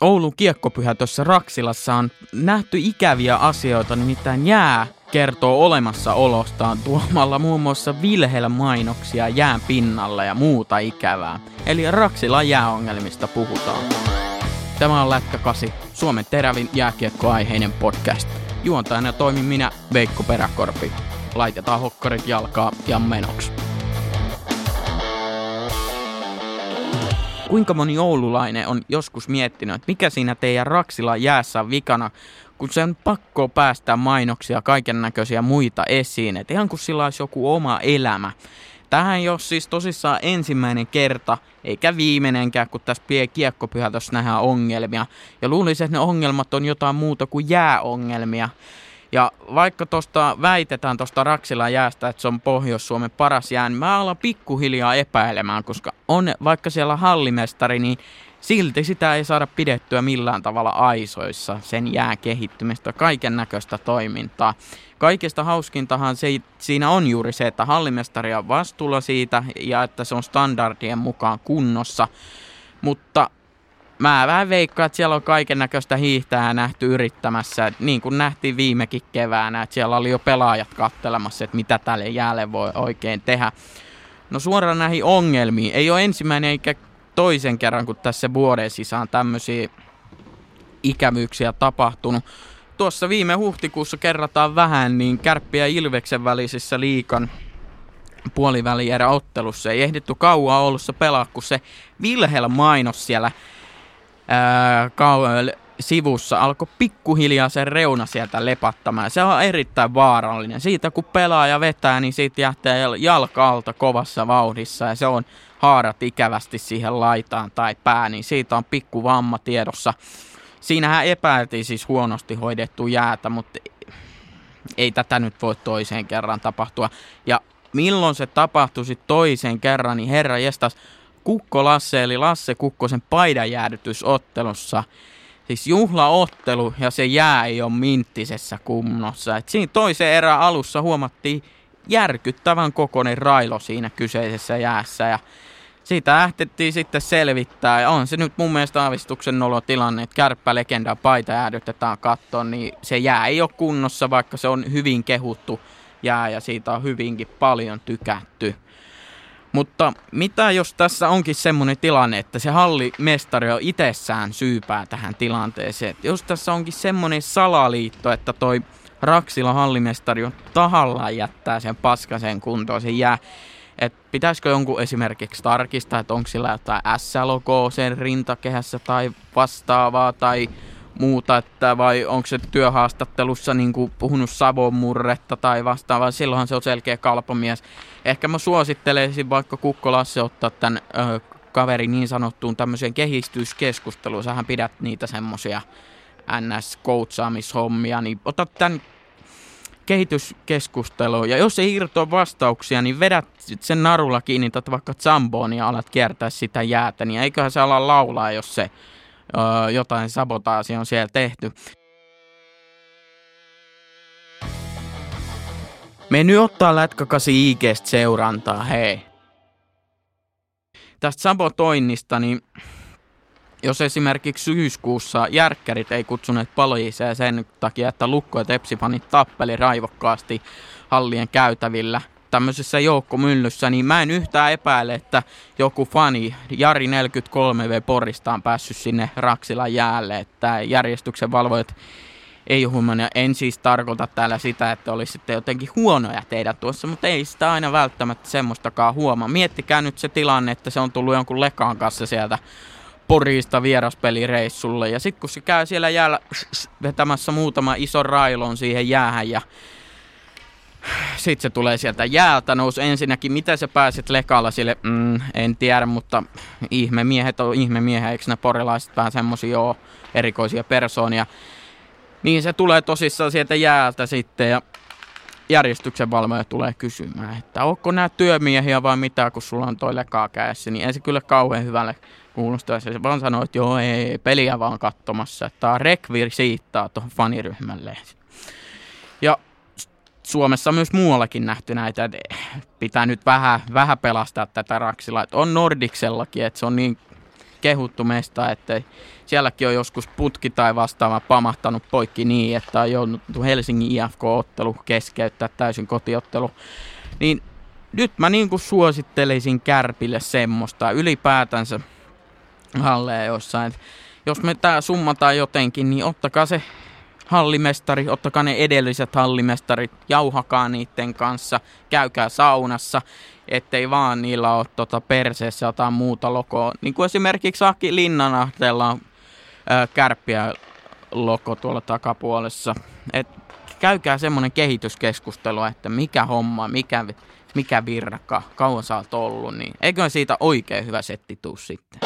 Oulun kiekkopyhä tuossa Raksilassa on nähty ikäviä asioita, nimittäin jää kertoo olemassaolostaan tuomalla muun muassa Vilhelm-mainoksia jään pinnalle ja muuta ikävää. Eli Raksila jääongelmista puhutaan. Tämä on Lätkä 8, Suomen terävin jääkiekkoaiheinen podcast. Juontajana toimin minä, Veikko Peräkorpi. Laitetaan hokkarit jalkaa ja menoksi. Kuinka moni oululainen on joskus miettinyt, että mikä siinä teidän Raksila jäässä on vikana, kun se on pakko päästä mainoksia, kaiken näköisiä muita esiin, että ihan kuin sillä olisi joku oma elämä. Tähän ei ole siis tosissaan ensimmäinen kerta, eikä viimeinenkään, kun tässä pie kiekkopyhätössä nähdään ongelmia. Ja luulisin, että ne ongelmat on jotain muuta kuin jääongelmia. Ja vaikka tuosta väitetään tuosta Raksilan jäästä, että se on Pohjois-Suomen paras jää, niin mä alan pikkuhiljaa epäilemään, koska on vaikka siellä hallimestari, niin silti sitä ei saada pidettyä millään tavalla aisoissa, sen jää kehittymistä, kaiken näköistä toimintaa. Kaikista hauskintahan se, siinä on juuri se, että hallimestari on vastuulla siitä ja että se on standardien mukaan kunnossa. Mutta mä vähän veikkaan, että siellä on kaiken näköistä hiihtää nähty yrittämässä. Niin kuin nähtiin viimekin keväänä, että siellä oli jo pelaajat kattelemassa, että mitä tälle jäälle voi oikein tehdä. No suoraan näihin ongelmiin. Ei ole ensimmäinen eikä toisen kerran, kun tässä vuoden sisään tämmöisiä ikävyyksiä tapahtunut. Tuossa viime huhtikuussa kerrataan vähän, niin Kärppiä ja Ilveksen välisissä liikan puolivälierä ottelussa ei ehditty kauan Oulussa pelaa, kun se Vilhelm-mainos siellä kau- sivussa alkoi pikkuhiljaa se reuna sieltä lepattamaan. Se on erittäin vaarallinen. Siitä kun pelaaja vetää, niin siitä jähtää jalka alta kovassa vauhdissa ja se on haarat ikävästi siihen laitaan tai pää, niin siitä on pikku vamma tiedossa. Siinähän epäiltiin siis huonosti hoidettu jäätä, mutta ei tätä nyt voi toiseen kerran tapahtua. Ja milloin se tapahtui sitten toisen kerran, niin herra jestas, Kukko Lasse eli Lasse Kukkosen paidanjäädytysottelussa siis juhlaottelu ja se jää ei ole minttisessä kunnossa. Et siinä toisen erän alussa huomattiin järkyttävän kokoinen railo siinä kyseisessä jäässä ja siitä ähtettiin sitten selvittää. Ja on se nyt mun mielestä aavistuksen nolo tilanne, että kärppälegenda paita jäädytetään kattoon, niin se jää ei ole kunnossa, vaikka se on hyvin kehuttu jää ja siitä on hyvinkin paljon tykätty. Mutta mitä jos tässä onkin semmoinen tilanne, että se hallimestari on itsessään syypää tähän tilanteeseen? Että jos tässä onkin semmoinen salaliitto, että toi Raksila hallimestari on tahallaan jättää sen paskasen kuntoon, se jää. että pitäisikö jonkun esimerkiksi tarkistaa, että onko sillä jotain S-logoa sen rintakehässä tai vastaavaa tai muuta, että vai onko se työhaastattelussa niin kuin puhunut savomurretta tai vastaavaa, silloinhan se on selkeä kalpamies. Ehkä mä suosittelisin vaikka Kukko Lasse ottaa tämän ö, kaveri niin sanottuun tämmöiseen kehistyskeskusteluun, sähän pidät niitä semmosia NS-coachaamishommia, niin ota tämän kehityskeskusteluun. Ja jos ei irtoa vastauksia, niin vedät sen narulla kiinni, vaikka Zamboon ja alat kiertää sitä jäätä, niin eiköhän se ala laulaa, jos se jotain sabotaasia on siellä tehty. Me nyt ottaa lätkäkasi IGstä seurantaa, hei. Tästä sabotoinnista, niin jos esimerkiksi syyskuussa järkkärit ei kutsuneet paloiseen sen takia, että Lukko ja Tepsifanit tappeli raivokkaasti hallien käytävillä – tämmöisessä joukkomyllyssä, niin mä en yhtään epäile, että joku fani, Jari 43V Porista on päässyt sinne Raksilan jäälle, että järjestyksen valvojat ei huomannut. En siis tarkoita täällä sitä, että olisitte jotenkin huonoja teidän tuossa, mutta ei sitä aina välttämättä semmoistakaan huomaa. Miettikää nyt se tilanne, että se on tullut jonkun lekaan kanssa sieltä Porista vieraspelireissulle. Ja sitten kun se käy siellä jäällä vetämässä muutama iso railon siihen jäähän ja sitten se tulee sieltä jäältä, nousi ensinnäkin, miten sä pääsit lekalla sille, mm, en tiedä, mutta ihmemiehet on ihmemiehiä, eikö ne porilaiset vähän semmosia joo, erikoisia persoonia. Niin se tulee tosissaan sieltä jäältä sitten ja järjestyksen valvoja tulee kysymään, että onko nämä työmiehiä vai mitä, kun sulla on toi lekaa kädessä, niin ei se kyllä kauhean hyvälle kuulosta. Se vaan sanoo, että joo, ei, peliä vaan katsomassa, tämä on rekvisiittaa tuohon faniryhmälle. Ja Suomessa myös muuallakin nähty näitä, että pitää nyt vähän, vähän pelastaa tätä Raksilaa. Että on Nordiksellakin, että se on niin kehuttu mesta, että sielläkin on joskus putki tai vastaava pamahtanut poikki niin, että on jouduttu Helsingin IFK-ottelu keskeyttää täysin kotiottelu. Niin nyt mä niin kuin suosittelisin Kärpille semmoista ylipäätänsä halleja jossain. Jos me tää summataan jotenkin, niin ottakaa se hallimestari, ottakaa ne edelliset hallimestarit, jauhakaa niiden kanssa, käykää saunassa, ettei vaan niillä ole tota perseessä jotain muuta lokoa. Niin kuin esimerkiksi Aki Linnanahtella on ää, kärppiä loko tuolla takapuolessa. Et käykää semmoinen kehityskeskustelu, että mikä homma, mikä, mikä virka, kauan sä oot ollut, niin eikö siitä oikein hyvä setti tuu sitten.